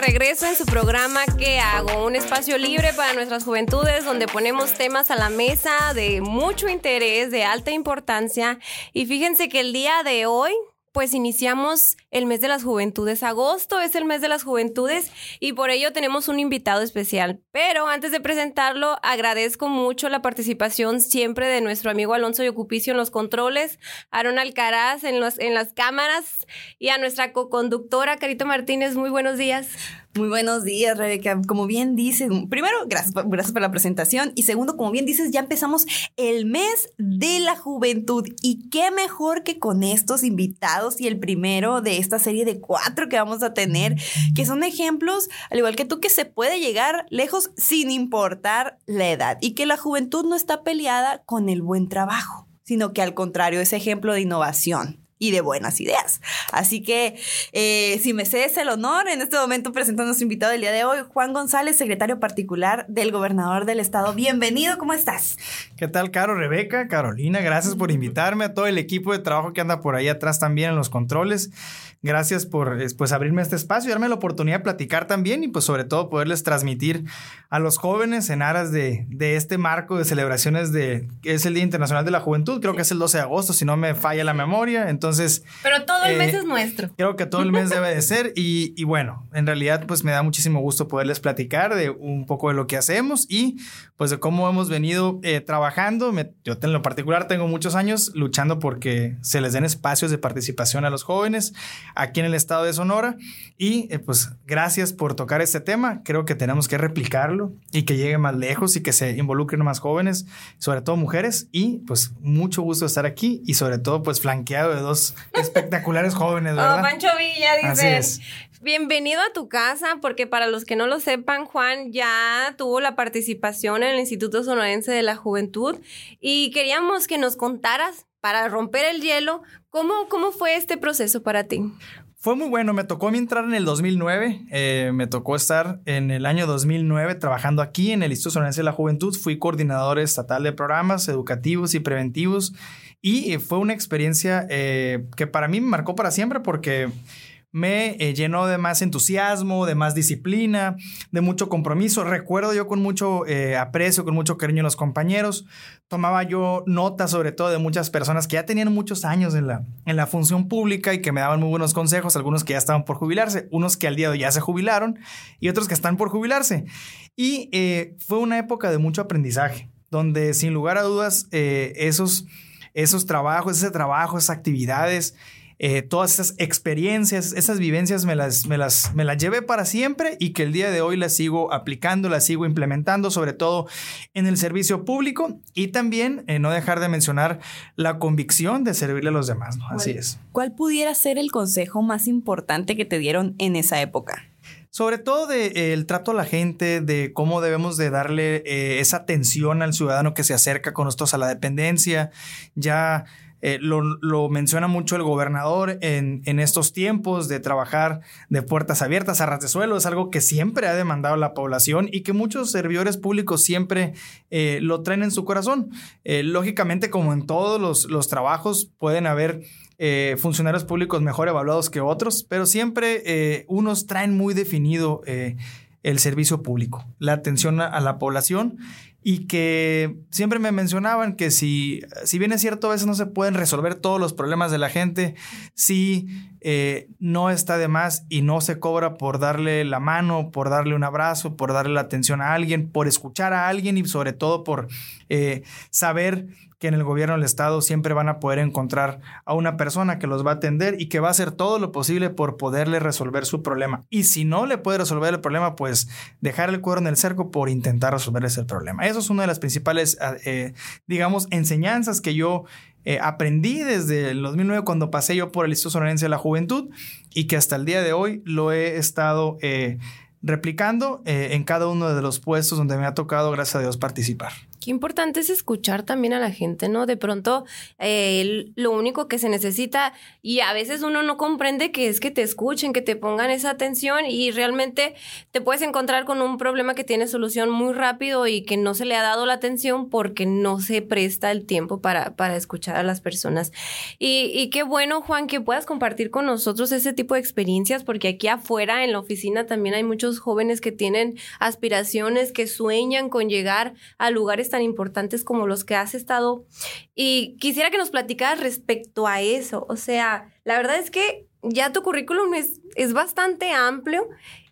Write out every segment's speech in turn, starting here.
regreso en su programa ¿Qué hago? Un espacio libre para nuestras juventudes donde ponemos temas a la mesa de mucho interés, de alta importancia. Y fíjense que el día de hoy pues iniciamos el mes de las juventudes. Agosto es el mes de las juventudes y por ello tenemos un invitado especial. Pero antes de presentarlo, agradezco mucho la participación siempre de nuestro amigo Alonso Yocupicio en los controles, Aaron Alcaraz en, los, en las cámaras y a nuestra co-conductora Carito Martínez. Muy buenos días. Muy buenos días, Rebeca. Como bien dices, primero, gracias, gracias por la presentación. Y segundo, como bien dices, ya empezamos el mes de la juventud. Y qué mejor que con estos invitados y el primero de esta serie de cuatro que vamos a tener, que son ejemplos, al igual que tú, que se puede llegar lejos sin importar la edad y que la juventud no está peleada con el buen trabajo, sino que al contrario es ejemplo de innovación y de buenas ideas. Así que, eh, si me cedes el honor, en este momento presento a nuestro invitado del día de hoy, Juan González, secretario particular del gobernador del estado. Bienvenido, ¿cómo estás? ¿Qué tal, Caro, Rebeca, Carolina? Gracias por invitarme, a todo el equipo de trabajo que anda por ahí atrás también en los controles. Gracias por pues, abrirme este espacio y darme la oportunidad de platicar también y pues sobre todo poderles transmitir a los jóvenes en aras de, de este marco de celebraciones de, que es el Día Internacional de la Juventud, creo que es el 12 de agosto, si no me falla la memoria, entonces... Pero todo el mes eh, es nuestro. Creo que todo el mes debe de ser y, y, bueno, en realidad pues me da muchísimo gusto poderles platicar de un poco de lo que hacemos y pues de cómo hemos venido eh, trabajando. yo en lo particular tengo muchos años luchando porque se les den espacios de participación a los jóvenes aquí en el estado de Sonora. Y eh, pues gracias por tocar este tema. Creo que tenemos que replicarlo y que llegue más lejos y que se involucren más jóvenes, sobre todo mujeres. Y pues mucho gusto estar aquí y sobre todo pues flanqueado de dos espectaculares jóvenes, oh, ¿verdad? Oh, Pancho Villa, dice. Bienvenido a tu casa, porque para los que no lo sepan, Juan ya tuvo la participación en el Instituto Sonorense de la Juventud y queríamos que nos contaras para romper el hielo, ¿cómo, cómo fue este proceso para ti? Fue muy bueno, me tocó a mí entrar en el 2009, eh, me tocó estar en el año 2009 trabajando aquí en el Instituto Sonorense de la Juventud, fui coordinador estatal de programas educativos y preventivos y fue una experiencia eh, que para mí me marcó para siempre porque me eh, llenó de más entusiasmo, de más disciplina, de mucho compromiso. Recuerdo yo con mucho eh, aprecio, con mucho cariño a los compañeros. Tomaba yo nota sobre todo de muchas personas que ya tenían muchos años en la, en la función pública y que me daban muy buenos consejos, algunos que ya estaban por jubilarse, unos que al día de hoy ya se jubilaron y otros que están por jubilarse. Y eh, fue una época de mucho aprendizaje, donde sin lugar a dudas esos, esos trabajos, ese trabajo, esas actividades, eh, todas esas experiencias, esas vivencias me las, me, las, me las llevé para siempre y que el día de hoy las sigo aplicando, las sigo implementando, sobre todo en el servicio público y también eh, no dejar de mencionar la convicción de servirle a los demás. Así es. ¿Cuál pudiera ser el consejo más importante que te dieron en esa época? sobre todo del de, eh, trato a la gente, de cómo debemos de darle esa atención al ciudadano que se acerca con nosotros a la dependencia. Ya eh, lo, menciona mucho el gobernador en, estos tiempos de trabajar de puertas abiertas a ras de suelo. Es algo que siempre ha demandado la población y que muchos servidores públicos siempre eh, lo traen en su corazón. Eh, lógicamente, como en todos los, trabajos, pueden haber funcionarios públicos mejor evaluados que otros, pero siempre unos traen muy definido el servicio público, la atención a la población y que siempre me mencionaban que si, si bien es cierto, a veces no se pueden resolver todos los problemas de la gente, si eh, no está de más y no se cobra por darle la mano, por darle un abrazo, por darle la atención a alguien, por escuchar a alguien y sobre todo por eh, saber que en el gobierno del estado siempre van a poder encontrar a una persona que los va a atender y que va a hacer todo lo posible por poderle resolver su problema. Y si no le puede resolver el problema, pues dejar el cuero en el cerco por intentar resolver ese problema. Eso es una de las principales, ah, eh, digamos, enseñanzas que yo eh, aprendí desde el 2009 cuando pasé yo por el Instituto Sonorense de la Juventud y que hasta el día de hoy lo he estado eh, replicando en cada uno de los puestos donde me ha tocado, gracias a Dios, participar. Qué importante es escuchar también a la gente, ¿no? De pronto, eh, lo único que se necesita, y a veces uno no comprende que es que te escuchen, que te pongan esa atención y realmente te puedes encontrar con un problema que tiene solución muy rápido y que no se le ha dado la atención porque no se presta el tiempo para, para escuchar a las personas. Y, y qué bueno, Juan, que puedas compartir con nosotros ese tipo de experiencias, porque aquí afuera en la oficina también hay muchos jóvenes que tienen aspiraciones, que sueñan con llegar a lugares tan importantes como los que has estado. Y quisiera que nos platicaras respecto a eso. O sea, la verdad es que ya tu currículum es, es bastante amplio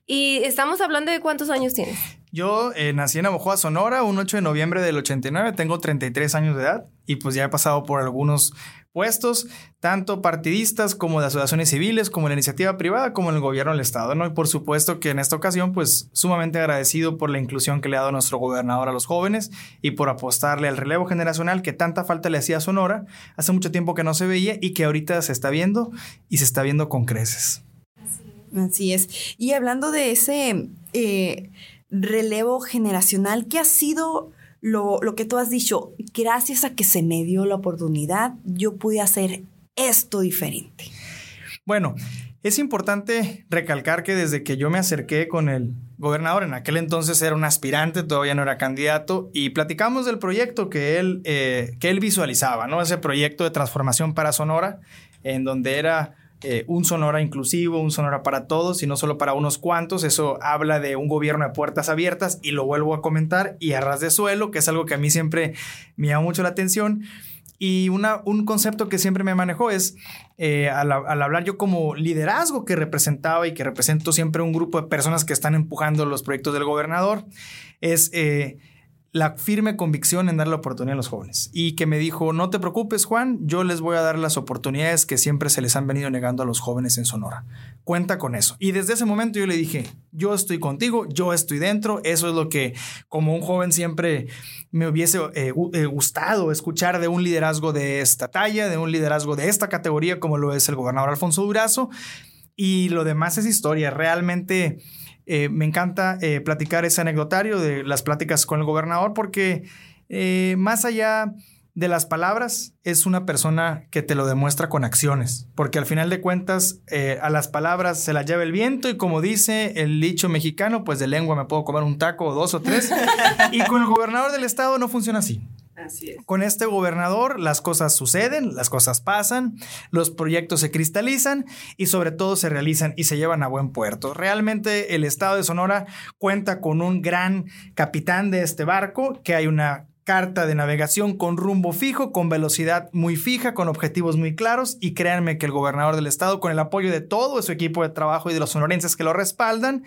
y estamos hablando de cuántos años tienes. Yo eh, nací en Abojoa, Sonora, un 8 de noviembre del 89, tengo 33 años de edad y pues ya he pasado por algunos puestos, tanto partidistas como de asociaciones civiles, como la iniciativa privada, como en el gobierno del Estado, ¿no? Y por supuesto que en esta ocasión, pues sumamente agradecido por la inclusión que le ha dado nuestro gobernador a los jóvenes y por apostarle al relevo generacional que tanta falta le hacía a Sonora, hace mucho tiempo que no se veía y que ahorita se está viendo y se está viendo con creces. Así es. Y hablando de ese eh, relevo generacional, ¿qué ha sido lo, que tú has dicho, gracias a que se me dio la oportunidad, yo pude hacer esto diferente. Bueno, es importante recalcar que desde que yo me acerqué con el gobernador, en aquel entonces era un aspirante, todavía no era candidato, y platicamos del proyecto que él, eh, que él visualizaba, ¿no? Ese proyecto de transformación para Sonora, en donde era eh, un Sonora inclusivo, un Sonora para todos y no solo para unos cuantos. Eso habla de un gobierno de puertas abiertas y lo vuelvo a comentar y a ras de suelo, que es algo que a mí siempre me llama mucho la atención. Y una, un concepto que siempre me manejó es, eh, al, hablar yo como liderazgo que representaba y que represento siempre un grupo de personas que están empujando los proyectos del gobernador, es... Eh, la firme convicción en dar la oportunidad a los jóvenes y que me dijo, no te preocupes Juan, yo les voy a dar las oportunidades que siempre se les han venido negando a los jóvenes en Sonora. Cuenta con eso. Y desde ese momento yo le dije, yo estoy contigo, yo estoy dentro, eso es lo que como un joven siempre me hubiese eh, eh, gustado escuchar de un liderazgo de esta talla, de un liderazgo de esta categoría como lo es el gobernador Alfonso Durazo. Y lo demás es historia, realmente eh, me encanta eh, platicar ese anecdotario de las pláticas con el gobernador porque eh, más allá de las palabras, es una persona que te lo demuestra con acciones, porque al final de cuentas a las palabras se las lleva el viento y como dice el dicho mexicano, pues de lengua me puedo comer un taco o dos o tres, y con el gobernador del estado no funciona así. Con este gobernador las cosas suceden, las cosas pasan, los proyectos se cristalizan y sobre todo se realizan y se llevan a buen puerto. Realmente el estado de Sonora cuenta con un gran capitán de este barco, que hay una carta de navegación con rumbo fijo, con velocidad muy fija, con objetivos muy claros y créanme que el gobernador del estado, con el apoyo de todo su equipo de trabajo y de los sonorenses que lo respaldan,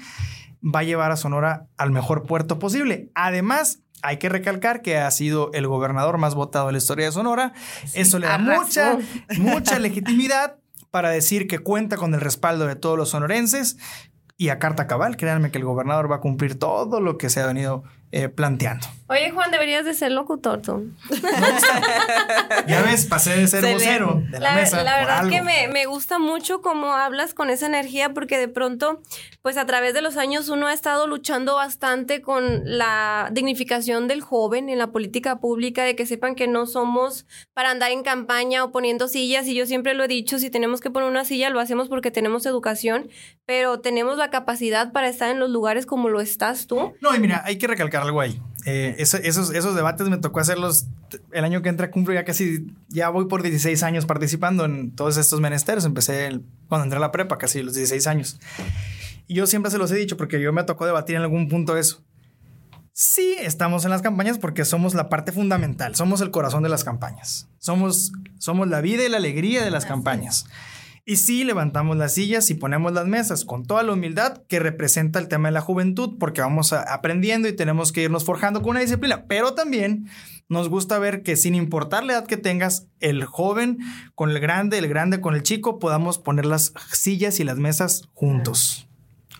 va a llevar a Sonora al mejor puerto posible. Además, hay que recalcar que ha sido el gobernador más votado en la historia de Sonora. Eso le da mucha, mucha legitimidad para decir que cuenta con el respaldo de todos los sonorenses. Y a carta cabal, créanme que el gobernador va a cumplir todo lo que se ha venido eh, planteando. Oye, Juan, deberías de ser locutor tú. ya ves, pasé de ser vocero de la, mesa. La verdad que me, me, gusta mucho cómo hablas con esa energía, porque de pronto, pues a través de los años uno ha estado luchando bastante con la dignificación del joven en la política pública, de que sepan que no somos para andar en campaña o poniendo sillas. Y yo siempre lo he dicho, si tenemos que poner una silla, lo hacemos porque tenemos educación, pero tenemos la capacidad para estar en los lugares como lo estás tú. No, y mira, hay que recalcar algo ahí. Eh, esos, esos debates me tocó hacerlos el año que entra, cumplo ya casi, ya voy por 16 años participando en todos estos menesteres. Empecé cuando entré a la prepa, casi los 16 años. Y yo siempre se los he dicho porque yo me tocó debatir en algún punto eso. Sí, estamos en las campañas porque somos la parte fundamental, somos el corazón de las campañas, somos, somos la vida y la alegría de las campañas. Y sí, levantamos las sillas y ponemos las mesas con toda la humildad que representa el tema de la juventud, porque vamos aprendiendo y tenemos que irnos forjando con una disciplina. Pero también nos gusta ver que sin importar la edad que tengas, el joven con el grande, el grande con el chico, podamos poner las sillas y las mesas juntos.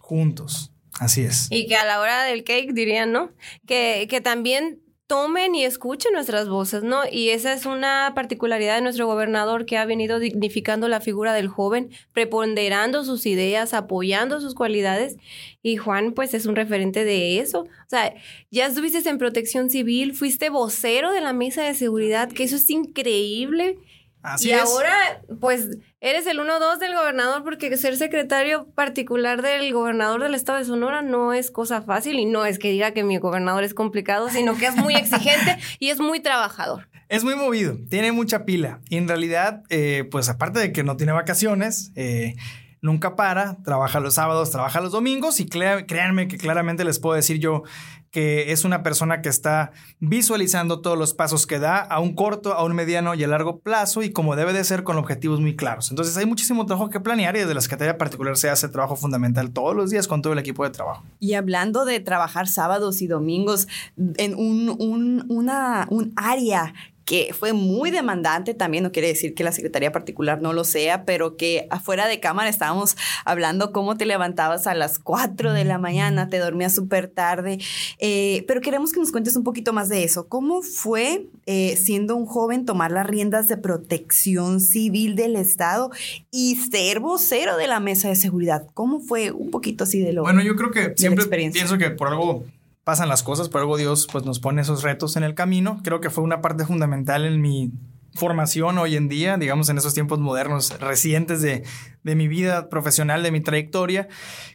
Juntos. Así es. Y que a la hora del cake dirían, ¿no? Que, que también tomen y escuchen nuestras voces, ¿no? Y esa es una particularidad de nuestro gobernador que ha venido dignificando la figura del joven, preponderando sus ideas, apoyando sus cualidades. Y Juan, pues, es un referente de eso. O sea, ya estuviste en protección civil, fuiste vocero de la mesa de seguridad, que eso es increíble. Así y es. ahora, pues, eres el 1-2 del gobernador porque ser secretario particular del gobernador del estado de Sonora no es cosa fácil y no es que diga que mi gobernador es complicado, sino que es muy exigente y es muy trabajador. Es muy movido, tiene mucha pila y en realidad, eh, pues aparte de que no tiene vacaciones, eh, nunca para, trabaja los sábados, trabaja los domingos y créanme que claramente les puedo decir yo que es una persona que está visualizando todos los pasos que da a un corto, a un mediano y a largo plazo y como debe de ser con objetivos muy claros. Entonces hay muchísimo trabajo que planear y desde la Secretaría Particular se hace trabajo fundamental todos los días con todo el equipo de trabajo. Y hablando de trabajar sábados y domingos en un, un, una, un área que fue muy demandante, también no quiere decir que la Secretaría Particular no lo sea, pero que afuera de cámara estábamos hablando cómo te levantabas a las 4 de la mañana, te dormías súper tarde, eh, pero queremos que nos cuentes un poquito más de eso. ¿Cómo fue, eh, siendo un joven, tomar las riendas de protección civil del Estado y ser vocero de la mesa de seguridad? ¿Cómo fue un poquito así de lo... Bueno, yo creo que siempre pienso que por algo pasan las cosas, por algo Dios pues nos pone esos retos en el camino. Creo que fue una parte fundamental en mi formación hoy en día, digamos en esos tiempos modernos recientes de, de, mi vida profesional, de mi trayectoria.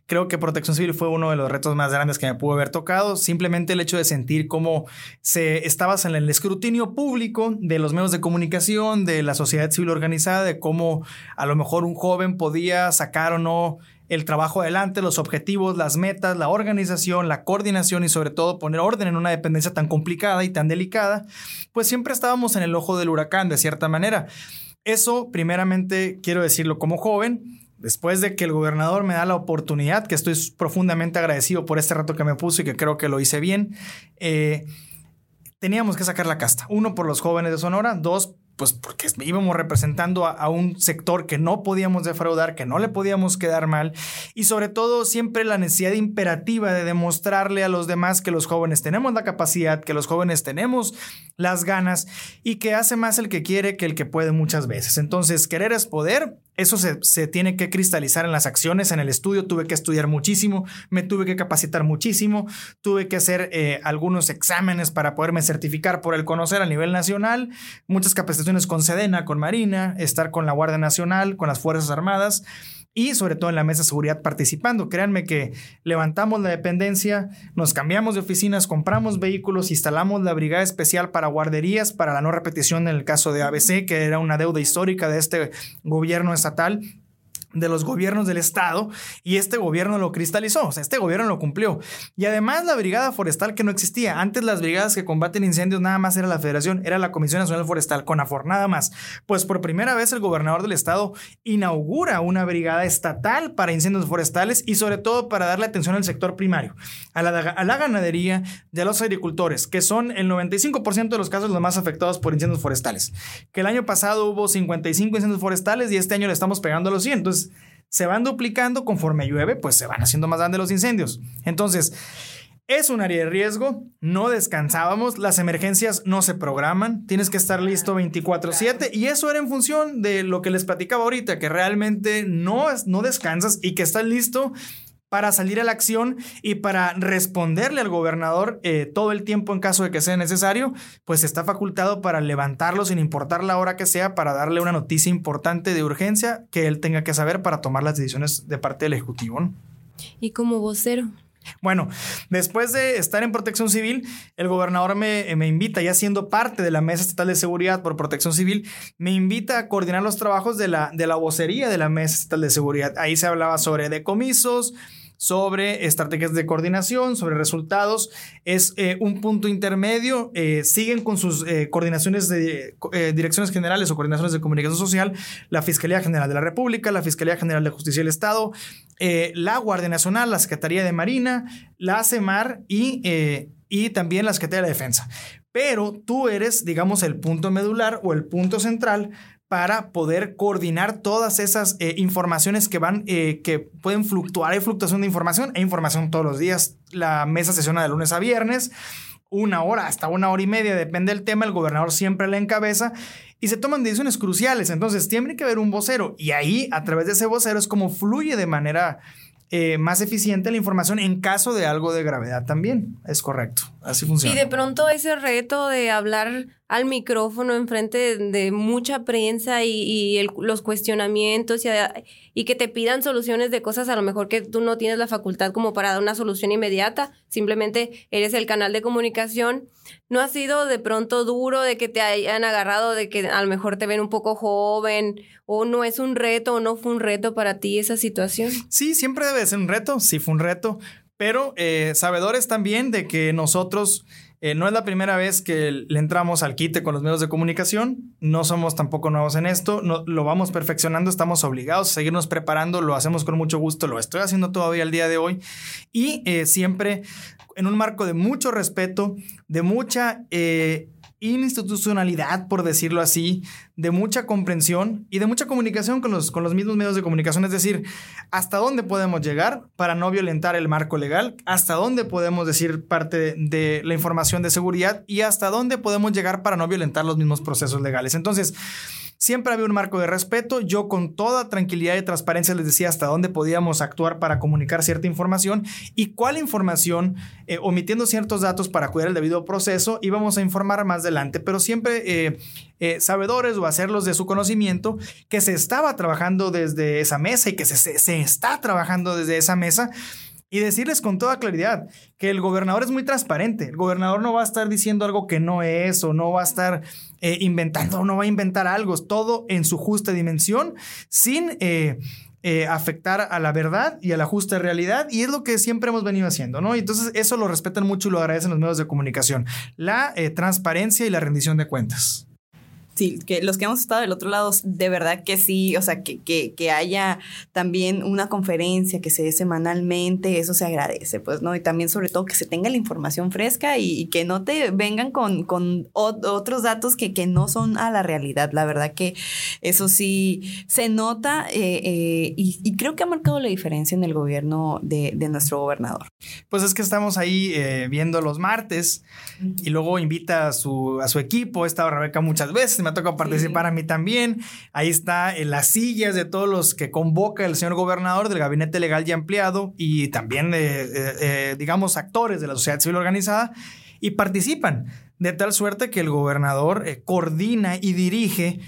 Creo que protección civil fue uno de los retos más grandes que me pudo haber tocado. Simplemente el hecho de sentir cómo se estabas en el escrutinio público de los medios de comunicación, de la sociedad civil organizada, de cómo a lo mejor un joven podía sacar o no el trabajo adelante, los objetivos, las metas, la organización, la coordinación y sobre todo poner orden en una dependencia tan complicada y tan delicada, pues siempre estábamos en el ojo del huracán de cierta manera. Eso, primeramente, quiero decirlo como joven, después de que el gobernador me da la oportunidad, que estoy profundamente agradecido por este rato que me puso y que creo que lo hice bien, eh, teníamos que sacar la casta. Uno, por los jóvenes de Sonora, dos, pues porque íbamos representando a, un sector que no podíamos defraudar, que no le podíamos quedar mal y sobre todo siempre la necesidad imperativa de demostrarle a los demás que los jóvenes tenemos la capacidad, que los jóvenes tenemos las ganas y que hace más el que quiere que el que puede muchas veces. Entonces, querer es poder eso se, tiene que cristalizar en las acciones, en el estudio. Tuve que estudiar muchísimo, me tuve que capacitar muchísimo, tuve que hacer eh, algunos exámenes para poderme certificar por el conocer a nivel nacional, muchas capacitaciones con Sedena, con Marina, estar con la Guardia Nacional, con las Fuerzas Armadas y sobre todo en la mesa de seguridad participando. Créanme que levantamos la dependencia, nos cambiamos de oficinas, compramos vehículos, instalamos la brigada especial para guarderías para la no repetición en el caso de ABC, que era una deuda histórica de este gobierno estatal de los gobiernos del estado y este gobierno lo cristalizó, o sea, este gobierno lo cumplió. Y además la brigada forestal que no existía, antes las brigadas que combaten incendios nada más era la federación, era la Comisión Nacional Forestal, CONAFOR, nada más. Pues por primera vez el gobernador del estado inaugura una brigada estatal para incendios forestales y sobre todo para darle atención al sector primario, a la, a la ganadería de los agricultores, que son el 95% de los casos los más afectados por incendios forestales. Que el año pasado hubo 55 incendios forestales y este año le estamos pegando a los 100. Entonces, se van duplicando conforme llueve, pues se van haciendo más grandes los incendios. Entonces, es un área de riesgo, no descansábamos, las emergencias no se programan, tienes que estar listo 24/7 y eso era en función de lo que les platicaba ahorita, que realmente no, no descansas y que estás listo para salir a la acción y para responderle al gobernador eh, todo el tiempo en caso de que sea necesario, pues está facultado para levantarlo sin importar la hora que sea, para darle una noticia importante de urgencia que él tenga que saber para tomar las decisiones de parte del Ejecutivo. Y como vocero. Bueno, después de estar en protección civil, el gobernador me, me, invita, ya siendo parte de la Mesa Estatal de Seguridad por Protección Civil, me invita a coordinar los trabajos de la, de la vocería de la Mesa Estatal de Seguridad. Ahí se hablaba sobre decomisos, sobre estrategias de coordinación, sobre resultados. Es eh, un punto intermedio. Eh, siguen con sus eh, coordinaciones de direcciones generales o coordinaciones de comunicación social, la Fiscalía General de la República, la Fiscalía General de Justicia del Estado, la Guardia Nacional, la Secretaría de Marina, la CEMAR y, y también la Secretaría de Defensa. Pero tú eres, digamos, el punto medular o el punto central para poder coordinar todas esas eh, informaciones que van, eh, que pueden fluctuar. Hay fluctuación de información, hay información todos los días. La mesa sesiona de lunes a viernes una hora, hasta una hora y media, depende del tema, el gobernador siempre la encabeza y se toman decisiones cruciales. Entonces, tiene que haber un vocero y ahí, a través de ese vocero, es como fluye de manera eh, más eficiente la información en caso de algo de gravedad también. Es correcto. Así funciona. Y de pronto ese reto de hablar al micrófono enfrente de, de mucha prensa y, los cuestionamientos y, y, que te pidan soluciones de cosas a lo mejor que tú no tienes la facultad como para dar una solución inmediata, simplemente eres el canal de comunicación. ¿No ha sido de pronto duro de que te hayan agarrado, de que a lo mejor te ven un poco joven o no es un reto o no fue un reto para ti esa situación? Sí, siempre debe ser un reto, sí fue un reto, pero eh, sabedores también de que nosotros eh, no es la primera vez que le entramos al quite con los medios de comunicación, no somos tampoco nuevos en esto, lo vamos perfeccionando, estamos obligados a seguirnos preparando, lo hacemos con mucho gusto, lo estoy haciendo todavía el día de hoy. Y eh, siempre en un marco de mucho respeto, de mucha eh, institucionalidad, por decirlo así, de mucha comprensión y de mucha comunicación con los, con los mismos medios de comunicación. Es decir, hasta dónde podemos llegar para no violentar el marco legal, hasta dónde podemos decir parte de la información de seguridad y hasta dónde podemos llegar para no violentar los mismos procesos legales. Entonces, Siempre había un marco de respeto. Yo con toda tranquilidad y transparencia les decía hasta dónde podíamos actuar para comunicar cierta información y cuál información, eh, omitiendo ciertos datos para cuidar el debido proceso, íbamos a informar más adelante, pero siempre eh, eh, sabedores o hacerlos de su conocimiento que se estaba trabajando desde esa mesa y que se, se está trabajando desde esa mesa y decirles con toda claridad que el gobernador es muy transparente. El gobernador no va a estar diciendo algo que no es o no va a estar eh, inventando no va a inventar algo. Todo en su justa dimensión sin... Eh, eh, afectar a la verdad y a la justa realidad y es lo que siempre hemos venido haciendo, ¿no? Entonces eso lo respetan mucho y lo agradecen los medios de comunicación, la transparencia y la rendición de cuentas. Sí, que los que hemos estado del otro lado, de verdad que sí, o sea, que, que, que, haya también una conferencia que se dé semanalmente, eso se agradece, pues, ¿no? Y también sobre todo que se tenga la información fresca y, que no te vengan con, con otros datos que, que, no son a la realidad. La verdad que eso sí se nota eh, eh, y, y, creo que ha marcado la diferencia en el gobierno de, de nuestro gobernador. Pues es que estamos ahí eh, viendo los martes y luego invita a su, a su equipo, he estado Rebeca muchas veces me toca participar a mí también. Ahí está en las sillas de todos los que convoca el señor gobernador del gabinete legal y ampliado y también, eh, eh, digamos, actores de la sociedad civil organizada y participan de tal suerte que el gobernador eh, coordina y dirige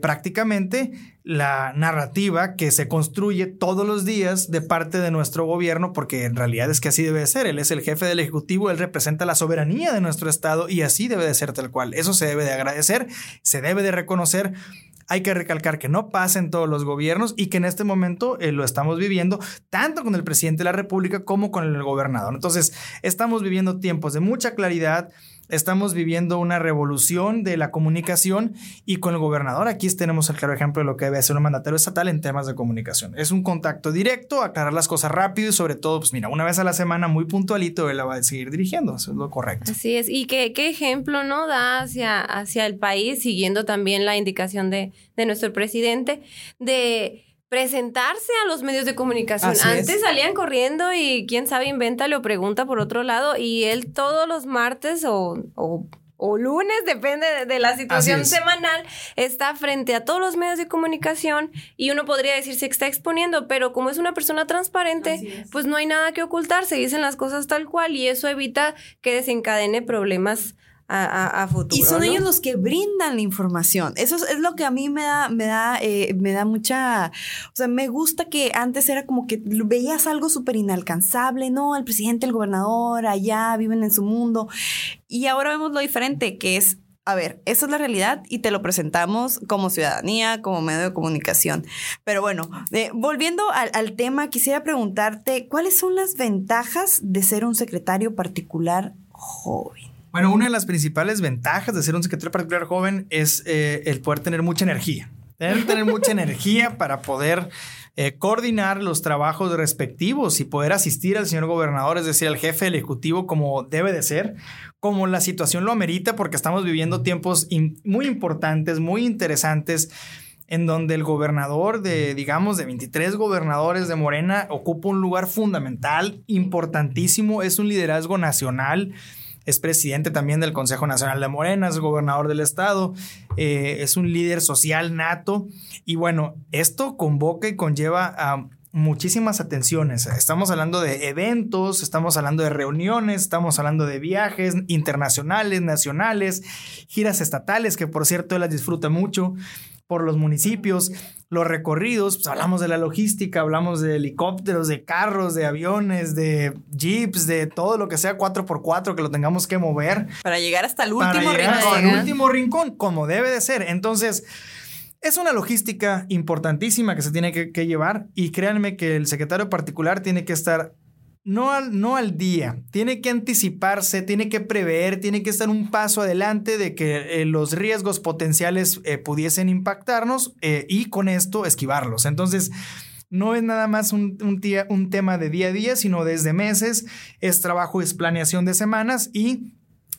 prácticamente la narrativa que se construye todos los días de parte de nuestro gobierno, porque en realidad es que así debe ser. Él es el jefe del Ejecutivo, él representa la soberanía de nuestro Estado y así debe de ser tal cual. Eso se debe de agradecer, se debe de reconocer. Hay que recalcar que no pasa en todos los gobiernos y que en este momento eh, lo estamos viviendo tanto con el presidente de la República como con el gobernador. Entonces, estamos viviendo tiempos de mucha claridad, Estamos viviendo una revolución de la comunicación y con el gobernador aquí tenemos el claro ejemplo de lo que debe ser un mandatario estatal en temas de comunicación. Es un contacto directo, aclarar las cosas rápido y sobre todo, pues mira, una vez a la semana muy puntualito él la va a seguir dirigiendo, eso es lo correcto. Así es, y qué, qué ejemplo, ¿no? Da hacia, hacia el país, siguiendo también la indicación de, de nuestro presidente, de presentarse a los medios de comunicación. Antes salían corriendo y quién sabe inventa o pregunta por otro lado y él todos los martes o, o, lunes, depende de, la situación semanal, está frente a todos los medios de comunicación y uno podría decir se está exponiendo, pero como es una persona transparente, pues no hay nada que ocultar, se dicen las cosas tal cual y eso evita que desencadene problemas a, futuro. Y son ellos los que brindan la información. Eso es, lo que a mí me da, me da, eh, me da mucha, o sea, me gusta que antes era como que veías algo súper inalcanzable, ¿no? El presidente, el gobernador, allá viven en su mundo. Y ahora vemos lo diferente, que es a ver, esa es la realidad y te lo presentamos como ciudadanía, como medio de comunicación. Pero bueno, eh, volviendo al, al, tema, quisiera preguntarte, ¿cuáles son las ventajas de ser un secretario particular joven? Bueno, una de las principales ventajas de ser un secretario particular joven es eh, el poder tener mucha energía. Tener, tener mucha energía para poder eh, coordinar los trabajos respectivos y poder asistir al señor gobernador, es decir, al jefe del ejecutivo como debe de ser, como la situación lo amerita, porque estamos viviendo tiempos muy importantes, muy interesantes en donde el gobernador de, digamos, de 23 gobernadores de Morena ocupa un lugar fundamental, importantísimo, es un liderazgo nacional es presidente también del Consejo Nacional de Morena, es gobernador del estado, eh, es un líder social nato y bueno, esto convoca y conlleva a muchísimas atenciones. Estamos hablando de eventos, estamos hablando de reuniones, estamos hablando de viajes internacionales, nacionales, giras estatales, que por cierto él las disfruta mucho por los municipios, los recorridos, pues hablamos de la logística, hablamos de helicópteros, de carros, de aviones, de jeeps, de todo lo que sea 4x4 que lo tengamos que mover. Para llegar hasta el último rincón. Hasta el último rincón, como debe de ser. Entonces, es una logística importantísima que se tiene que, que llevar y créanme que el secretario particular tiene que estar no al, no al día, tiene que anticiparse, tiene que prever, tiene que estar un paso adelante de que eh, los riesgos potenciales eh, pudiesen impactarnos eh, y con esto esquivarlos. Entonces, no es nada más un, un, un tema de día a día, sino desde meses, es trabajo, es planeación de semanas y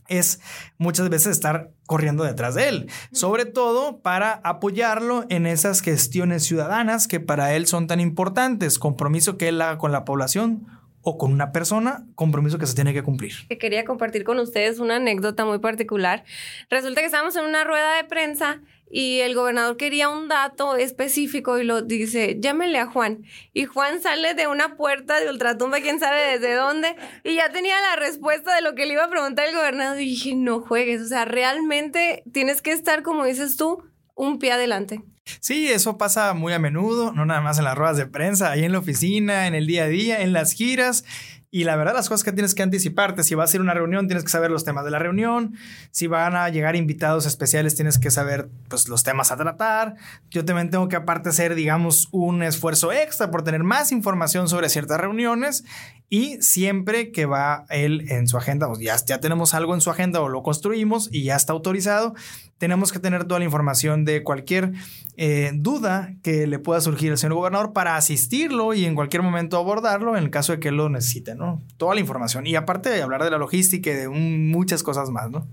es muchas veces estar corriendo detrás de él, sobre todo para apoyarlo en esas gestiones ciudadanas que para él son tan importantes, compromiso que él haga con la población, o con una persona, compromiso que se tiene que cumplir. Que quería compartir con ustedes una anécdota muy particular. Resulta que estábamos en una rueda de prensa y el gobernador quería un dato específico y lo dice, llámele a Juan. Y Juan sale de una puerta de ultratumba, quién sabe desde dónde, y ya tenía la respuesta de lo que le iba a preguntar el gobernador. Y dije, no juegues, o sea, realmente tienes que estar, como dices tú, un pie adelante. Sí, eso pasa muy a menudo, no nada más en las ruedas de prensa, ahí en la oficina, en el día a día, en las giras. Y la verdad, las cosas que tienes que anticiparte, si va a ser una reunión, tienes que saber los temas de la reunión. Si van a llegar invitados especiales, tienes que saber pues, los temas a tratar. Yo también tengo que aparte hacer, digamos, un esfuerzo extra por tener más información sobre ciertas reuniones. Y siempre que va él en su agenda, pues ya, ya tenemos algo en su agenda o lo construimos y ya está autorizado, tenemos que tener toda la información de cualquier eh, duda que le pueda surgir al señor gobernador para asistirlo y en cualquier momento abordarlo en el caso de que él lo necesite, ¿no? Toda la información. Y aparte de hablar de la logística y de muchas cosas más, ¿no?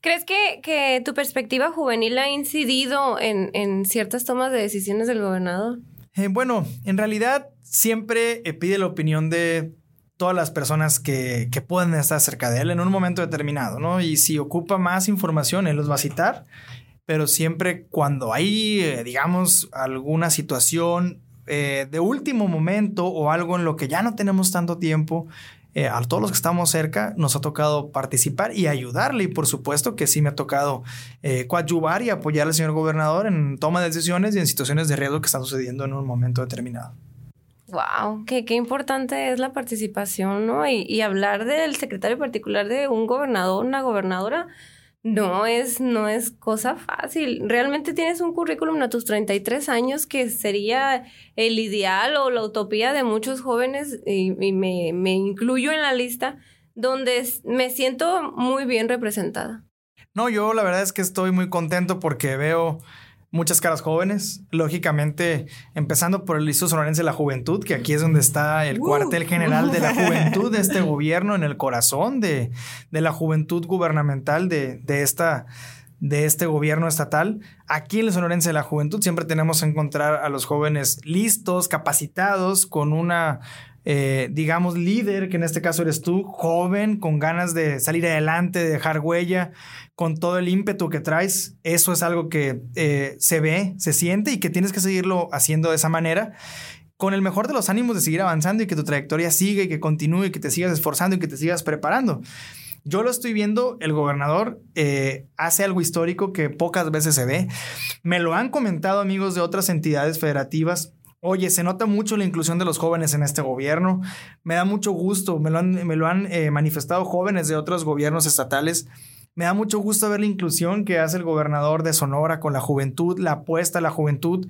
¿Crees que, que, tu perspectiva juvenil ha incidido en, en ciertas tomas de decisiones del gobernador? Eh, bueno, en realidad siempre eh, pide la opinión de todas las personas que, que pueden estar cerca de él en un momento determinado, ¿no? Y si ocupa más información, él los va a citar, pero siempre cuando hay, eh, digamos, alguna situación eh, de último momento o algo en lo que ya no tenemos tanto tiempo, eh, a todos los que estamos cerca nos ha tocado participar y ayudarle. Y por supuesto que sí me ha tocado eh, coadyuvar y apoyar al señor gobernador en toma de decisiones y en situaciones de riesgo que están sucediendo en un momento determinado. Wow, qué, qué importante es la participación, ¿no? Y, y hablar del secretario particular de un gobernador, una gobernadora, no es, no es cosa fácil. Realmente tienes un currículum a tus 33 años que sería el ideal o la utopía de muchos jóvenes, y, y me, me incluyo en la lista, donde me siento muy bien representada. No, yo la verdad es que estoy muy contento porque veo muchas caras jóvenes, lógicamente empezando por el Instituto Sonorense de la Juventud, que aquí es donde está el cuartel general de la juventud de este gobierno, en el corazón de, de la juventud gubernamental de, de, esta de este gobierno estatal. Aquí en el Sonorense de la Juventud siempre tenemos que encontrar a los jóvenes listos, capacitados, con una eh, digamos, líder, que en este caso eres tú, joven, con ganas de salir adelante, de dejar huella, con todo el ímpetu que traes. Eso es algo que eh, se ve, se siente y que tienes que seguirlo haciendo de esa manera con el mejor de los ánimos de seguir avanzando y que tu trayectoria siga y que continúe y que te sigas esforzando y que te sigas preparando. Yo lo estoy viendo, el gobernador eh, hace algo histórico que pocas veces se ve. Me lo han comentado amigos de otras entidades federativas Oye, se nota mucho la inclusión de los jóvenes en este gobierno. Me da mucho gusto, me lo han, me lo han eh, manifestado jóvenes de otros gobiernos estatales. Me da mucho gusto ver la inclusión que hace el gobernador de Sonora con la juventud, la apuesta a la juventud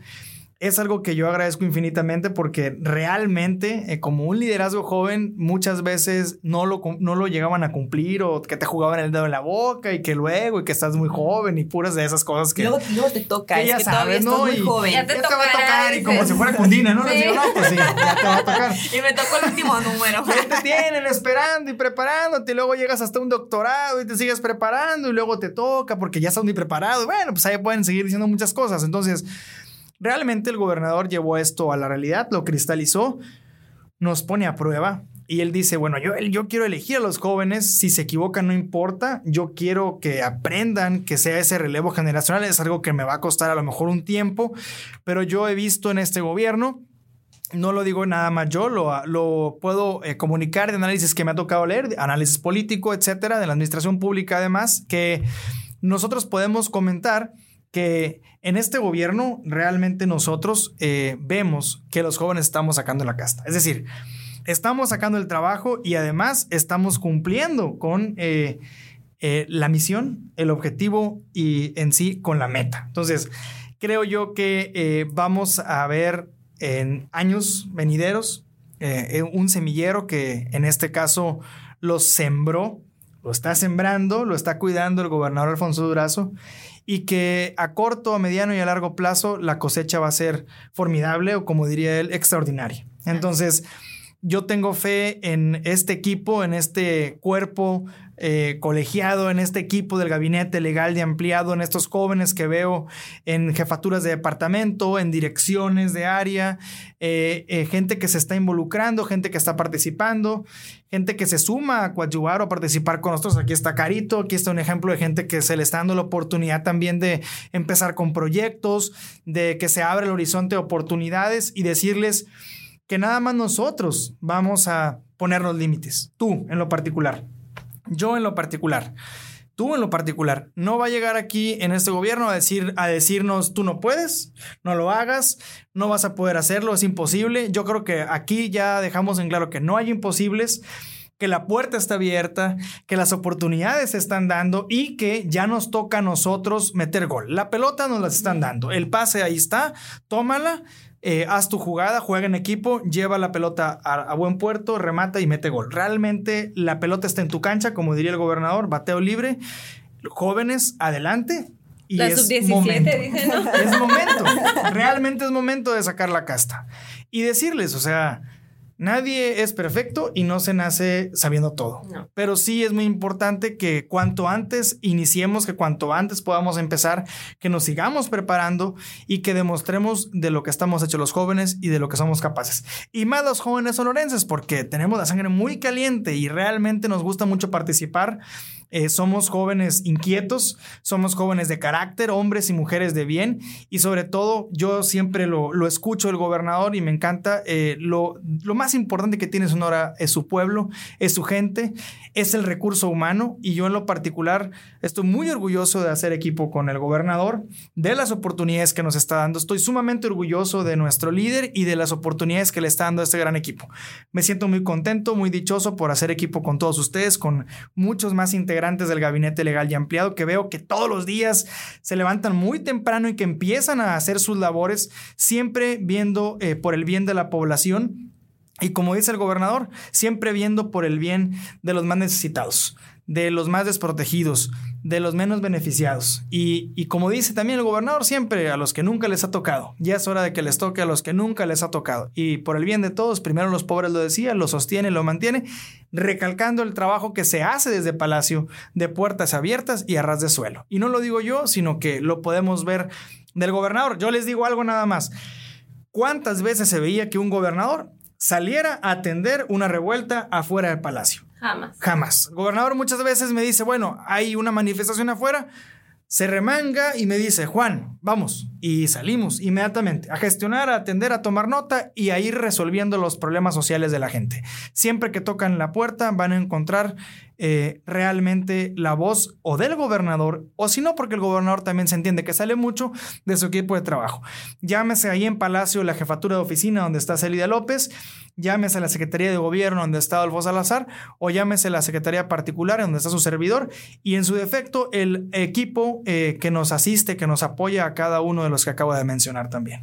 es algo que yo agradezco infinitamente porque realmente eh, como un liderazgo joven muchas veces no lo, no lo llegaban a cumplir o que te jugaban el dedo en la boca y que luego y que estás muy joven y puras de esas cosas que luego, te toca que ya es que sabes ¿no? muy joven ya te, ya te va a tocar y como si fuera Cundina ¿no? Sí. no pues sí ya te va a tocar y me tocó el último número ya te tienen esperando y preparándote y luego llegas hasta un doctorado y te sigues preparando y luego te toca porque ya estás muy preparado bueno pues ahí pueden seguir diciendo muchas cosas entonces Realmente el gobernador llevó esto a la realidad, lo cristalizó, nos pone a prueba. Y él dice, bueno, yo, yo quiero elegir a los jóvenes, si se equivocan no importa, yo quiero que aprendan, que sea ese relevo generacional, es algo que me va a costar a lo mejor un tiempo, pero yo he visto en este gobierno no lo digo nada más yo, lo, puedo eh, comunicar de análisis que me ha tocado leer, análisis político, etcétera, de la administración pública además, que nosotros podemos comentar que en este gobierno realmente nosotros eh, vemos que los jóvenes estamos sacando la casta. Es decir, estamos sacando el trabajo y además estamos cumpliendo con eh, la misión, el objetivo y en sí con la meta. Entonces, creo yo que vamos a ver en años venideros, eh, un semillero que en este caso lo sembró, lo está sembrando, lo está cuidando el gobernador Alfonso Durazo y que a corto, a mediano y a largo plazo la cosecha va a ser formidable o como diría él, extraordinaria. Entonces, yo tengo fe en este equipo, en este cuerpo eh, colegiado, en este equipo del gabinete legal de ampliado, en estos jóvenes que veo en jefaturas de departamento, en direcciones de área, eh, eh, gente que se está involucrando, gente que está participando, gente que se suma a coadyuvar o a participar con nosotros. Aquí está Carito, aquí está un ejemplo de gente que se le está dando la oportunidad también de empezar con proyectos, de que se abre el horizonte de oportunidades y decirles que nada más nosotros vamos a poner los límites, tú en lo particular, yo en lo particular. Tú en lo particular, no va a llegar aquí en este gobierno a, decir, a decirnos tú no puedes, no lo hagas, no vas a poder hacerlo, es imposible. Yo creo que aquí ya dejamos en claro que no hay imposibles, que la puerta está abierta, que las oportunidades se están dando y que ya nos toca a nosotros meter gol. La pelota nos la están dando, el pase ahí está, tómala eh, haz tu jugada, juega en equipo, lleva la pelota a, buen puerto, remata y mete gol. Realmente la pelota está en tu cancha, como diría el gobernador, bateo libre. Jóvenes, adelante. Y es momento. Es momento. Realmente es momento de sacar la casta. Y decirles, o sea, Nadie es perfecto y no se nace sabiendo todo. Pero sí es muy importante que cuanto antes iniciemos, que cuanto antes podamos empezar, que nos sigamos preparando y que demostremos de lo que estamos hechos los jóvenes y de lo que somos capaces. Y más los jóvenes sonorenses, porque tenemos la sangre muy caliente y realmente nos gusta mucho participar eh, somos jóvenes inquietos, somos jóvenes de carácter, hombres y mujeres de bien y sobre todo yo siempre lo, lo escucho el gobernador y me encanta, eh, lo, lo, más importante que tiene Sonora es su pueblo, es su gente, es el recurso humano y yo en lo particular estoy muy orgulloso de hacer equipo con el gobernador, de las oportunidades que nos está dando, estoy sumamente orgulloso de nuestro líder y de las oportunidades que le está dando a este gran equipo. Me siento muy contento, muy dichoso por hacer equipo con todos ustedes, con muchos más integrantes del gabinete legal y ampliado que veo que todos los días se levantan muy temprano y que empiezan a hacer sus labores siempre viendo eh, por el bien de la población y como dice el gobernador, siempre viendo por el bien de los más necesitados de los más desprotegidos, de los menos beneficiados. Y, como dice también el gobernador, siempre a los que nunca les ha tocado. Ya es hora de que les toque a los que nunca les ha tocado. Y por el bien de todos, primero los pobres lo decía, lo sostiene, lo mantiene, recalcando el trabajo que se hace desde Palacio de puertas abiertas y a ras de suelo. Y no lo digo yo, sino que lo podemos ver del gobernador. Yo les digo algo nada más. ¿Cuántas veces se veía que un gobernador saliera a atender una revuelta afuera del palacio? Jamás. Jamás. El gobernador muchas veces me dice, bueno, hay una manifestación afuera, se remanga y me dice, Juan, vamos. Y salimos inmediatamente a gestionar, a atender, a tomar nota y a ir resolviendo los problemas sociales de la gente. Siempre que tocan la puerta van a encontrar eh, realmente la voz o del gobernador, o si no, porque el gobernador también se entiende que sale mucho de su equipo de trabajo. Llámese ahí en Palacio la jefatura de oficina donde está Celida López, llámese la Secretaría de Gobierno donde está Adolfo Salazar, o llámese la Secretaría Particular donde está su servidor, y en su defecto el equipo eh, que nos asiste, que nos apoya cada uno de los que acabo de mencionar también.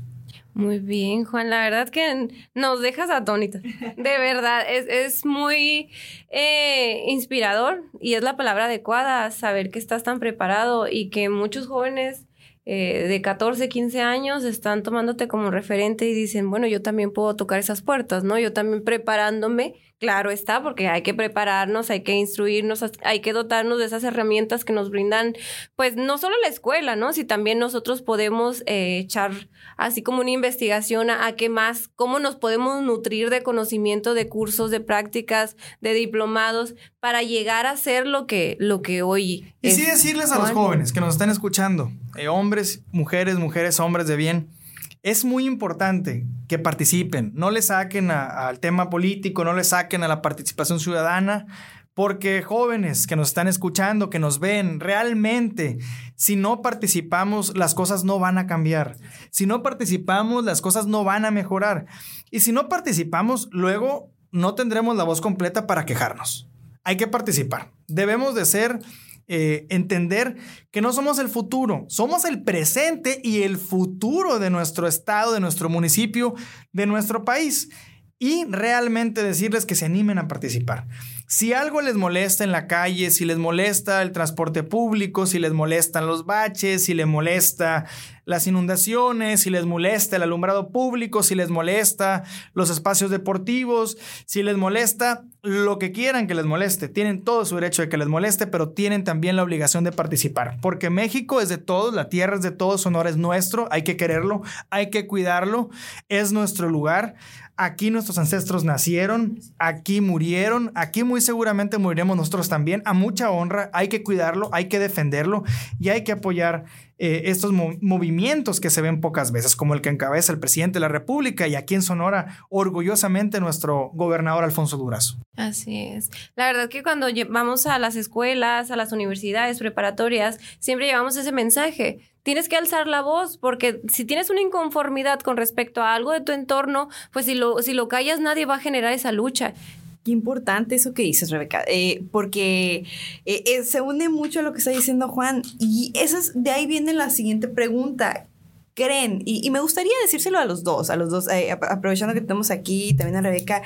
Muy bien, Juan. La verdad que nos dejas atónitos. De verdad, es, es muy eh, inspirador y es la palabra adecuada saber que estás tan preparado y que muchos jóvenes eh, de 14, 15 años están tomándote como referente y dicen, bueno, yo también puedo tocar esas puertas, ¿no? Yo también preparándome Claro está, porque hay que prepararnos, hay que instruirnos, hay que dotarnos de esas herramientas que nos brindan, pues no solo la escuela, ¿no? Si también nosotros podemos eh, echar así como una investigación a, qué más, cómo nos podemos nutrir de conocimiento, de cursos, de prácticas, de diplomados, para llegar a ser lo que, lo que hoy. Y sí decirles a los jóvenes que nos están escuchando, eh, hombres, mujeres, mujeres, hombres de bien, es muy importante que participen, no le saquen al tema político, no le saquen a la participación ciudadana, porque jóvenes que nos están escuchando, que nos ven, realmente, si no participamos, las cosas no van a cambiar. Si no participamos, las cosas no van a mejorar. Y si no participamos, luego no tendremos la voz completa para quejarnos. Hay que participar. Debemos de ser eh, entender que no somos el futuro, somos el presente y el futuro de nuestro estado, de nuestro municipio, de nuestro país. Y realmente decirles que se animen a participar. Si algo les molesta en la calle, si les molesta el transporte público, si les molestan los baches, si les molesta las inundaciones, si les molesta el alumbrado público, si les molesta los espacios deportivos, si les molesta lo que quieran que les moleste, tienen todo su derecho de que les moleste, pero tienen también la obligación de participar, porque México es de todos, la tierra es de todos, Sonora es nuestro, hay que quererlo, hay que cuidarlo, es nuestro lugar. Aquí nuestros ancestros nacieron, aquí murieron, aquí muy seguramente moriremos nosotros también. A mucha honra, hay que cuidarlo, hay que defenderlo y hay que apoyar eh, estos movimientos que se ven pocas veces, como el que encabeza el presidente de la República y aquí en Sonora, orgullosamente nuestro gobernador Alfonso Durazo. Así es. La verdad que cuando vamos a las escuelas, a las universidades preparatorias, siempre llevamos ese mensaje tienes que alzar la voz porque si tienes una inconformidad con respecto a algo de tu entorno, pues si lo, si lo callas nadie va a generar esa lucha. Qué importante eso que dices, Rebeca, eh, porque eh, eh, se une mucho a lo que está diciendo Juan y eso es, de ahí viene la siguiente pregunta. ¿Creen? Y, me gustaría decírselo a los dos, a los dos, aprovechando que estamos aquí, también a Rebeca,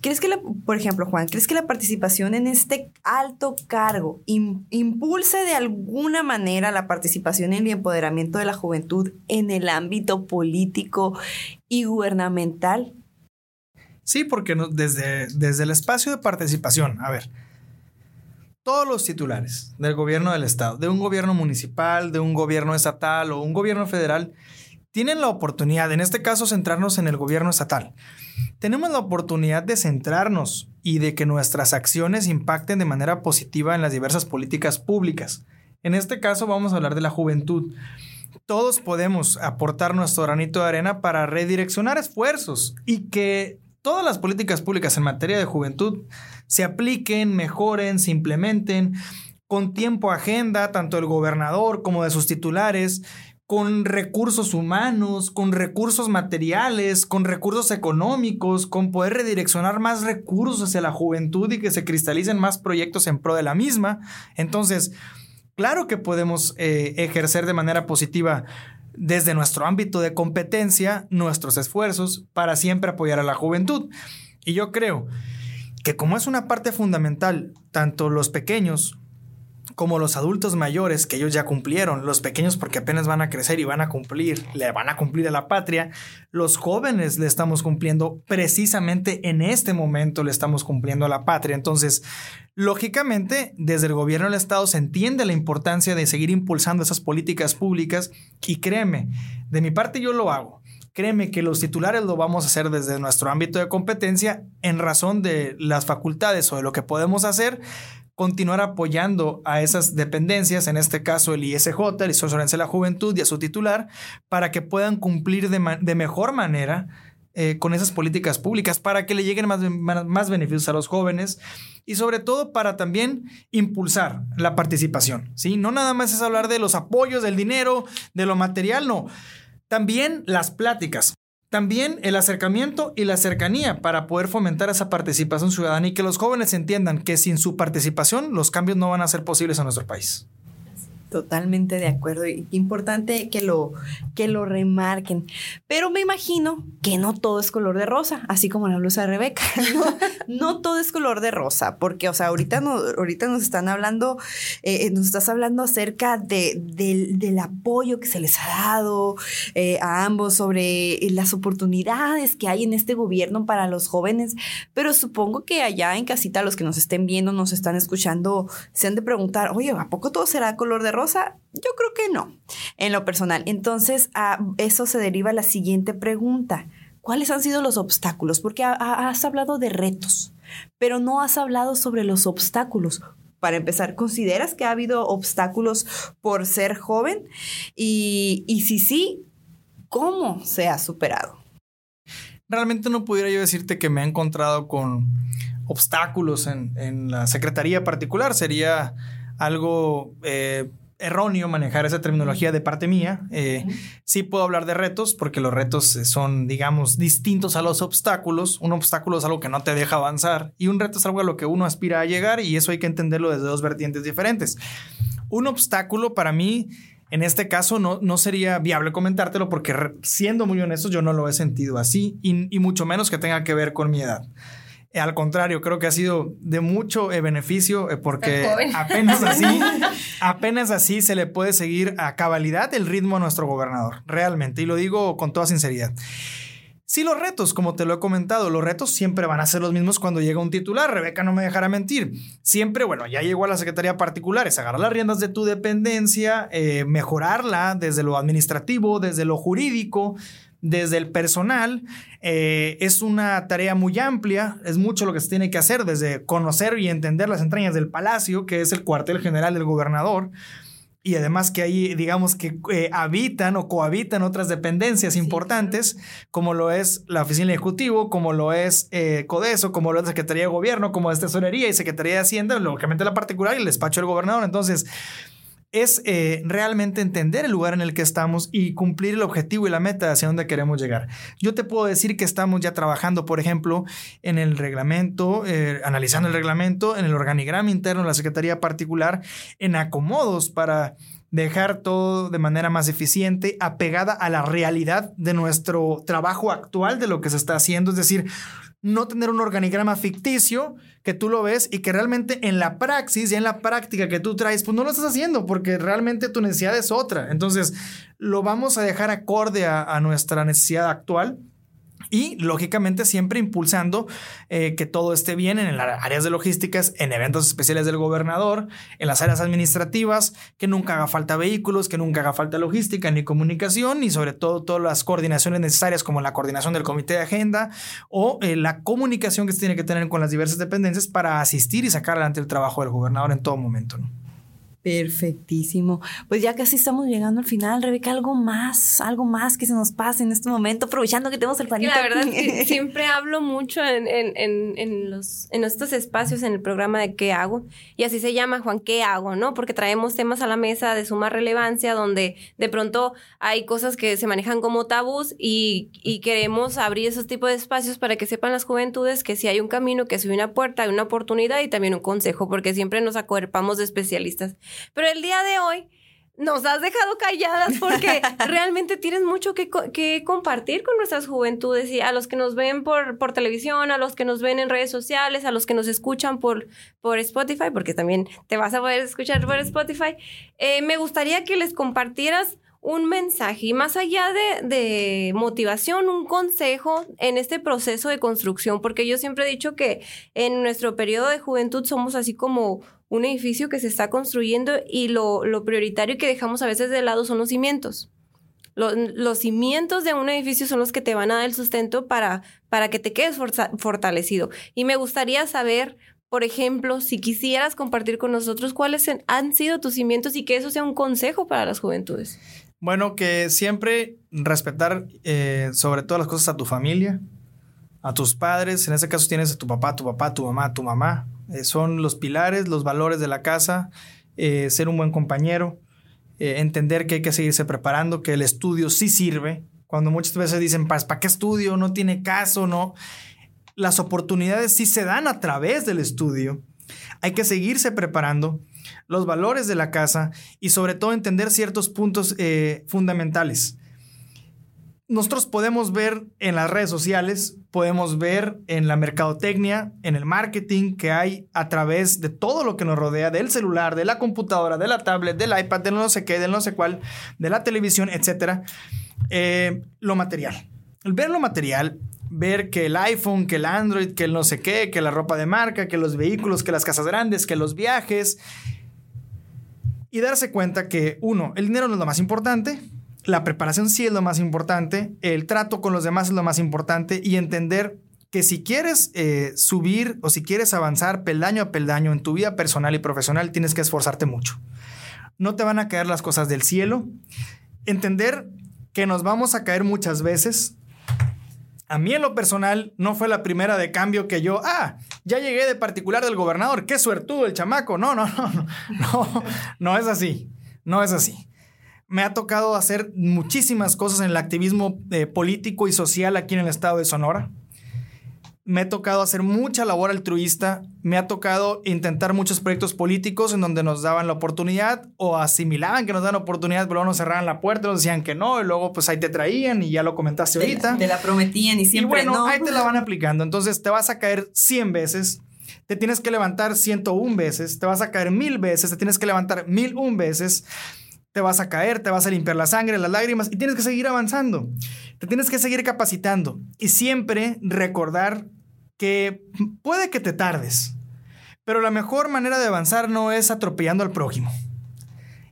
¿Crees que, por ejemplo, Juan, ¿crees que la participación en este alto cargo impulse de alguna manera la participación en el empoderamiento de la juventud en el ámbito político y gubernamental? Sí, porque desde, desde el espacio de participación, a ver, todos los titulares del gobierno del Estado, de un gobierno municipal, de un gobierno estatal o un gobierno federal, tienen la oportunidad, en este caso, centrarnos en el gobierno estatal. Tenemos la oportunidad de centrarnos y de que nuestras acciones impacten de manera positiva en las diversas políticas públicas. En este caso vamos a hablar de la juventud. Todos podemos aportar nuestro granito de arena para redireccionar esfuerzos y que todas las políticas públicas en materia de juventud se apliquen, mejoren, se implementen con tiempo agenda, tanto del gobernador como de sus titulares, con recursos humanos, con recursos materiales, con recursos económicos, con poder redireccionar más recursos hacia la juventud y que se cristalicen más proyectos en pro de la misma. Entonces, claro que podemos eh, ejercer de manera positiva desde nuestro ámbito de competencia nuestros esfuerzos para siempre apoyar a la juventud. Y yo creo que como es una parte fundamental, tanto los pequeños como los adultos mayores que ellos ya cumplieron, los pequeños porque apenas van a crecer y van a cumplir, le van a cumplir a la patria, los jóvenes le estamos cumpliendo precisamente en este momento le estamos cumpliendo a la patria. Entonces, lógicamente, desde el gobierno del Estado se entiende la importancia de seguir impulsando esas políticas públicas y créeme, de mi parte yo lo hago. Créeme que los titulares lo vamos a hacer desde nuestro ámbito de competencia en razón de las facultades o de lo que podemos hacer, continuar apoyando a esas dependencias, en este caso el ISJ, el Instituto de la Juventud y a su titular, para que puedan cumplir de, mejor manera eh, con esas políticas públicas, para que le lleguen más, más beneficios a los jóvenes y sobre todo para también impulsar la participación. ¿sí? No nada más es hablar de los apoyos, del dinero, de lo material, no. También las pláticas. También el acercamiento y la cercanía para poder fomentar esa participación ciudadana y que los jóvenes entiendan que sin su participación los cambios no van a ser posibles en nuestro país. Totalmente de acuerdo y importante que lo, que lo remarquen. Pero me imagino que no todo es color de rosa, así como la blusa de Rebeca. No, todo es color de rosa, porque, o sea, ahorita, ahorita nos están hablando, eh, eh, nos estás hablando acerca de, del apoyo que se les ha dado eh, a ambos sobre las oportunidades que hay en este gobierno para los jóvenes. Pero supongo que allá en casita, los que nos estén viendo, nos están escuchando, se han de preguntar, oye, ¿a poco todo será color de rosa? Rosa? Yo creo que no, en lo personal. Entonces, a eso se deriva la siguiente pregunta. ¿Cuáles han sido los obstáculos? Porque has hablado de retos, pero no has hablado sobre los obstáculos. Para empezar, ¿consideras que ha habido obstáculos por ser joven? Y, y si sí, ¿cómo se ha superado? Realmente no pudiera yo decirte que me he encontrado con obstáculos en, en la secretaría particular. Sería algo eh, erróneo manejar esa terminología de parte mía. Eh, sí puedo hablar de retos porque los retos son, digamos, distintos a los obstáculos. Un obstáculo es algo que no te deja avanzar y un reto es algo a lo que uno aspira a llegar y eso hay que entenderlo desde dos vertientes diferentes. Un obstáculo para mí... En este caso no, no sería viable comentártelo porque siendo muy honesto yo no lo he sentido así y, y mucho menos que tenga que ver con mi edad. Al contrario, creo que ha sido de mucho eh, beneficio eh, porque apenas así, apenas así se le puede seguir a cabalidad el ritmo a nuestro gobernador, realmente, y lo digo con toda sinceridad. Sí, los retos, como te lo he comentado, los retos siempre van a ser los mismos cuando llega un titular. Rebeca no me dejará mentir. Siempre, bueno, ya llegó a la Secretaría Particular, es agarrar las riendas de tu dependencia, eh, mejorarla desde lo administrativo, desde lo jurídico, desde el personal. Eh, es una tarea muy amplia, es mucho lo que se tiene que hacer, desde conocer y entender las entrañas del palacio, que es el cuartel general del gobernador. Y además que ahí, digamos que eh, habitan o cohabitan otras dependencias importantes, como lo es la Oficina Ejecutivo, como lo es eh, CODESO, como lo es la Secretaría de Gobierno, como es Tesorería y Secretaría de Hacienda, lógicamente la particular y el despacho del gobernador. Entonces, es eh, realmente entender el lugar en el que estamos y cumplir el objetivo y la meta hacia donde queremos llegar. Yo te puedo decir que estamos ya trabajando, por ejemplo, en el reglamento, eh, analizando el reglamento, en el organigrama interno de la Secretaría Particular, en acomodos para dejar todo de manera más eficiente, apegada a la realidad de nuestro trabajo actual, de lo que se está haciendo. Es decir, no tener un organigrama ficticio que tú lo ves y que realmente en la praxis y en la práctica que tú traes, pues no lo estás haciendo porque realmente tu necesidad es otra. Entonces, lo vamos a dejar acorde a, a nuestra necesidad actual y lógicamente siempre impulsando eh, que todo esté bien en las áreas de logísticas, en eventos especiales del gobernador, en las áreas administrativas, que nunca haga falta vehículos, que nunca haga falta logística ni comunicación, y sobre todo todas las coordinaciones necesarias como la coordinación del comité de agenda o eh, la comunicación que se tiene que tener con las diversas dependencias para asistir y sacar adelante el trabajo del gobernador en todo momento. Perfectísimo. Pues ya casi estamos llegando al final, Rebeca, algo más, algo más que se nos pase en este momento, aprovechando que tenemos el panito. la verdad siempre hablo mucho en, en, en, en, los, en estos espacios en el programa de ¿Qué hago? Y así se llama, Juan, ¿qué hago? ¿No? Porque traemos temas a la mesa de suma relevancia, donde de pronto hay cosas que se manejan como tabús y, y queremos abrir esos tipos de espacios para que sepan las juventudes que si hay un camino, que si hay una puerta, hay una oportunidad y también un consejo, porque siempre nos acuerpamos de especialistas. Pero el día de hoy nos has dejado calladas porque realmente tienes mucho que, que, compartir con nuestras juventudes y a los que nos ven por, por, televisión, a los que nos ven en redes sociales, a los que nos escuchan por, por Spotify, porque también te vas a poder escuchar por Spotify. Eh, me gustaría que les compartieras un mensaje y más allá de, de, motivación, un consejo en este proceso de construcción, porque yo siempre he dicho que en nuestro periodo de juventud somos así como un edificio que se está construyendo y lo, lo prioritario que dejamos a veces de lado son los cimientos. Los, cimientos de un edificio son los que te van a dar el sustento para, para que te quedes fortalecido. Y me gustaría saber, por ejemplo, si quisieras compartir con nosotros cuáles han sido tus cimientos y que eso sea un consejo para las juventudes. Bueno, que siempre respetar eh, sobre todas las cosas a tu familia, a tus padres. En ese caso tienes a tu papá, tu papá, tu mamá, tu mamá, eh, son los pilares, los valores de la casa, eh, ser un buen compañero, eh, entender que hay que seguirse preparando, que el estudio sí sirve. Cuando muchas veces dicen, ¿para qué estudio? No tiene caso, no. Las oportunidades sí se dan a través del estudio. Hay que seguirse preparando. los valores de la casa y sobre todo entender ciertos puntos fundamentales. Nosotros podemos ver en las redes sociales, podemos ver en la mercadotecnia, en el marketing que hay a través de todo lo que nos rodea, del celular, de la computadora, de la tablet, del iPad, del no sé qué, del no sé cuál, de la televisión, etcétera, eh, lo material. El ver lo material ver que el iPhone, que el Android, que el no sé qué, que la ropa de marca, que los vehículos, que las casas grandes, que los viajes. Y darse cuenta que, uno, el dinero no es lo más importante, la preparación sí es lo más importante, el trato con los demás es lo más importante y entender que si quieres eh, subir o si quieres avanzar peldaño a peldaño en tu vida personal y profesional, tienes que esforzarte mucho. No te van a caer las cosas del cielo. Entender que nos vamos a caer muchas veces, a mí en lo personal no fue la primera de cambio que yo, ah, ya llegué de particular del gobernador, qué suertudo el chamaco. No, no, no, no, no, no es así, no es así. Me ha tocado hacer muchísimas cosas en el activismo eh, político y social aquí en el estado de Sonora me ha tocado hacer mucha labor altruista, me ha tocado intentar muchos proyectos políticos en donde nos daban la oportunidad o asimilaban que nos daban oportunidad, pero luego nos cerraban la puerta, nos decían que no, y luego pues ahí te traían y ya lo comentaste ahorita. Te la prometían y siempre y bueno, ahí te la van aplicando. Entonces te vas a caer 100 veces, te tienes que levantar 101 veces, te vas a caer mil veces, te tienes que levantar mil un veces te vas a caer, te vas a limpiar la sangre, las lágrimas y tienes que seguir avanzando. Te tienes que seguir capacitando y siempre recordar que puede que te tardes, pero la mejor manera de avanzar no es atropellando al prójimo,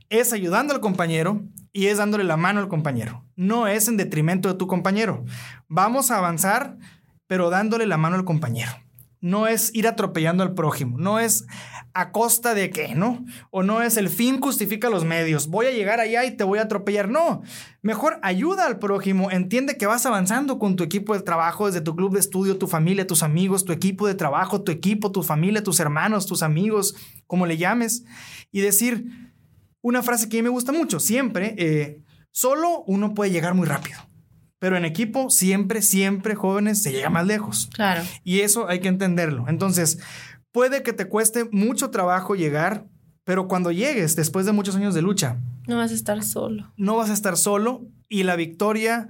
es ayudando al compañero y es dándole la mano al compañero, no es en detrimento de tu compañero. Vamos a avanzar, pero dándole la mano al compañero no es ir atropellando al prójimo, no es a costa de qué, ¿no? O no es el fin justifica los medios, voy a llegar allá y te voy a atropellar, no. Mejor ayuda al prójimo, entiende que vas avanzando con tu equipo de trabajo, desde tu club de estudio, tu familia, tus amigos, tu equipo de trabajo, tu equipo, tu familia, tus hermanos, tus amigos, como le llames, y decir una frase que a mí me gusta mucho, siempre, eh, solo uno puede llegar muy rápido. Pero en equipo, siempre, siempre, jóvenes, se llega más lejos. Claro. Y eso hay que entenderlo. Entonces, puede que te cueste mucho trabajo llegar, pero cuando llegues, después de muchos años de lucha, no vas a estar solo. No vas a estar solo y la victoria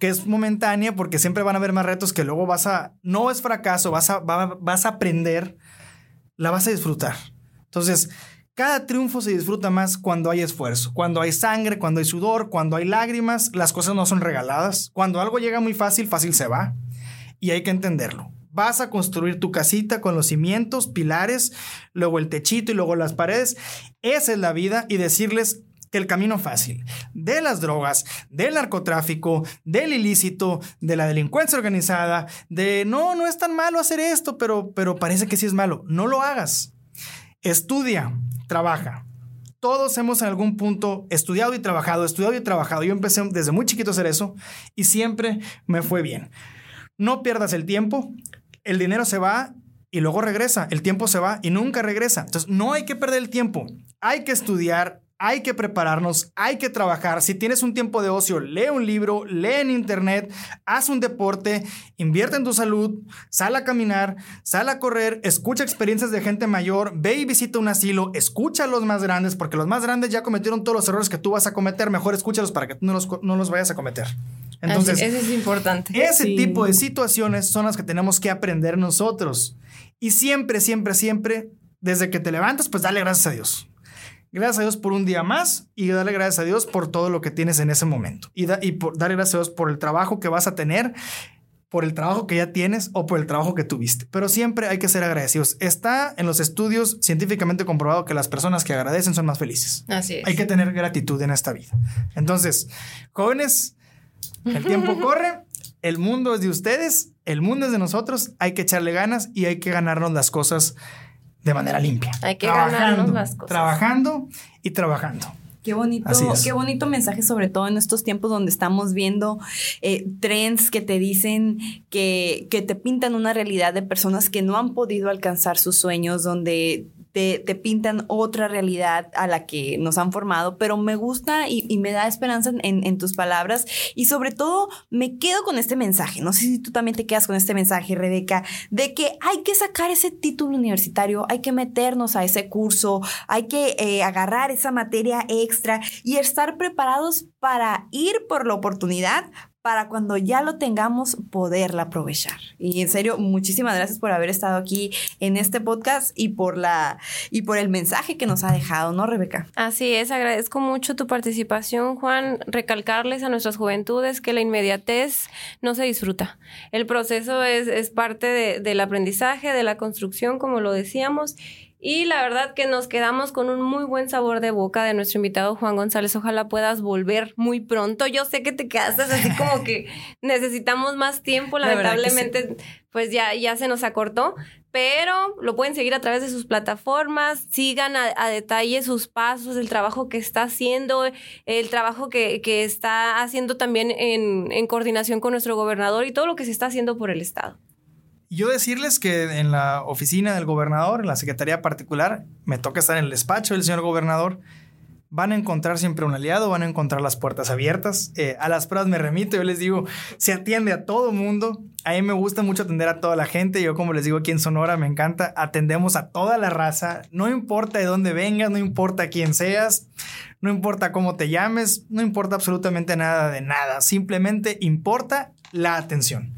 que es momentánea porque siempre van a haber más retos que luego vas a, no es fracaso, vas a, vas a aprender, la vas a disfrutar. Entonces, cada triunfo se disfruta más cuando hay esfuerzo, cuando hay sangre, cuando hay sudor, cuando hay lágrimas, las cosas no son regaladas. Cuando algo llega muy fácil, fácil se va. Y hay que entenderlo. Vas a construir tu casita con los cimientos, pilares, luego el techito y luego las paredes. Esa es la vida y decirles que el camino fácil de las drogas, del narcotráfico, del ilícito, de la delincuencia organizada, de no, no es tan malo hacer esto, pero, pero parece que sí es malo. No lo hagas. Estudia, trabaja. Todos hemos en algún punto estudiado y trabajado, estudiado y trabajado. Yo empecé desde muy chiquito a hacer eso y siempre me fue bien. No pierdas el tiempo, el dinero se va y luego regresa, el tiempo se va y nunca regresa. Entonces no hay que perder el tiempo, hay que estudiar, hay que prepararnos, hay que trabajar. Si tienes un tiempo de ocio, lee un libro, lee en internet, haz un deporte, invierte en tu salud, sal a caminar, sal a correr, escucha experiencias de gente mayor, ve y visita un asilo, escucha a los más grandes, porque los más grandes ya cometieron todos los errores que tú vas a cometer, mejor escúchalos para que tú no los, no los vayas a cometer. Entonces, eso es importante. Ese tipo de situaciones son las que tenemos que aprender nosotros. Y siempre, siempre, siempre, desde que te levantas, pues dale gracias a Dios. Gracias a Dios por un día más y darle gracias a Dios por todo lo que tienes en ese momento. Y, y por, darle gracias a Dios por el trabajo que vas a tener, por el trabajo que ya tienes o por el trabajo que tuviste. Pero siempre hay que ser agradecidos. Está en los estudios científicamente comprobado que las personas que agradecen son más felices. Así es. Hay que tener gratitud en esta vida. Entonces, jóvenes, el tiempo corre, el mundo es de ustedes, el mundo es de nosotros, hay que echarle ganas y hay que ganarnos las cosas de manera limpia. Hay que ganarnos las cosas. Trabajando y trabajando. Qué bonito, qué bonito mensaje, sobre todo en estos tiempos donde estamos viendo eh, trends que te dicen que, que te pintan una realidad de personas que no han podido alcanzar sus sueños, donde te, pintan otra realidad a la que nos han formado, pero me gusta y, me da esperanza en, tus palabras. Y sobre todo me quedo con este mensaje, no sé si tú también te quedas con este mensaje, Rebeca, de que hay que sacar ese título universitario, hay que meternos a ese curso, hay que eh, agarrar esa materia extra y estar preparados para ir por la oportunidad, para cuando ya lo tengamos poderla aprovechar. Y en serio, muchísimas gracias por haber estado aquí en este podcast y por la y por el mensaje que nos ha dejado, ¿no, Rebeca? Así es, agradezco mucho tu participación, Juan, recalcarles a nuestras juventudes que la inmediatez no se disfruta. El proceso es, parte de, del aprendizaje, de la construcción, como lo decíamos, y la verdad que nos quedamos con un muy buen sabor de boca de nuestro invitado Juan González. Ojalá puedas volver muy pronto. Yo sé que te quedaste así como que necesitamos más tiempo. Lamentablemente, pues ya, ya se nos acortó. Pero lo pueden seguir a través de sus plataformas. Sigan a, detalle sus pasos, el trabajo que está haciendo, el trabajo que, que está haciendo también en, en coordinación con nuestro gobernador y todo lo que se está haciendo por el Estado. Yo decirles que en la oficina del gobernador, en la secretaría particular, me toca estar en el despacho del señor gobernador. Van a encontrar siempre un aliado, van a encontrar las puertas abiertas. Eh, a las pruebas me remito, yo les digo, se atiende a todo mundo. A mí me gusta mucho atender a toda la gente. Yo, como les digo aquí en Sonora, me encanta. Atendemos a toda la raza. No importa de dónde vengas, no importa quién seas, no importa cómo te llames, no importa absolutamente nada de nada. Simplemente importa la atención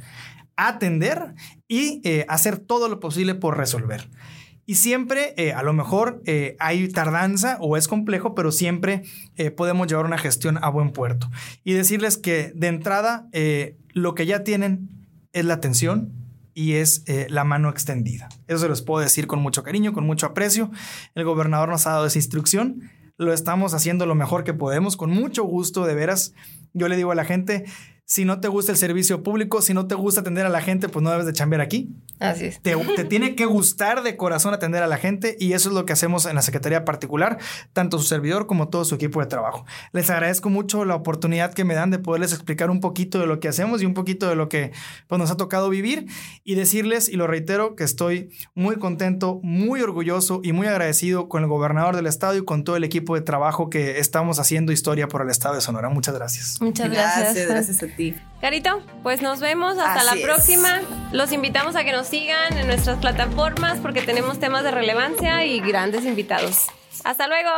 atender y eh, hacer todo lo posible por resolver. Y siempre, eh, a lo mejor eh, hay tardanza o es complejo, pero siempre podemos llevar una gestión a buen puerto. Y decirles que de entrada, lo que ya tienen es la atención y es la mano extendida. Eso se los puedo decir con mucho cariño, con mucho aprecio. El gobernador nos ha dado esa instrucción. Lo estamos haciendo lo mejor que podemos, con mucho gusto, de veras. Yo le digo a la gente, si no te gusta el servicio público, si no te gusta atender a la gente, pues no debes de chambear aquí. Así es. Te, tiene que gustar de corazón atender a la gente y eso es lo que hacemos en la Secretaría particular, tanto su servidor como todo su equipo de trabajo. Les agradezco mucho la oportunidad que me dan de poderles explicar un poquito de lo que hacemos y un poquito de lo que pues, nos ha tocado vivir y decirles, y lo reitero, que estoy muy contento, muy orgulloso y muy agradecido con el gobernador del estado y con todo el equipo de trabajo que estamos haciendo historia por el estado de Sonora. Muchas gracias. Muchas gracias. Gracias, a ti. Carito, pues nos vemos hasta la próxima. Los invitamos a que nos sigan en nuestras plataformas porque tenemos temas de relevancia y grandes invitados. Hasta luego.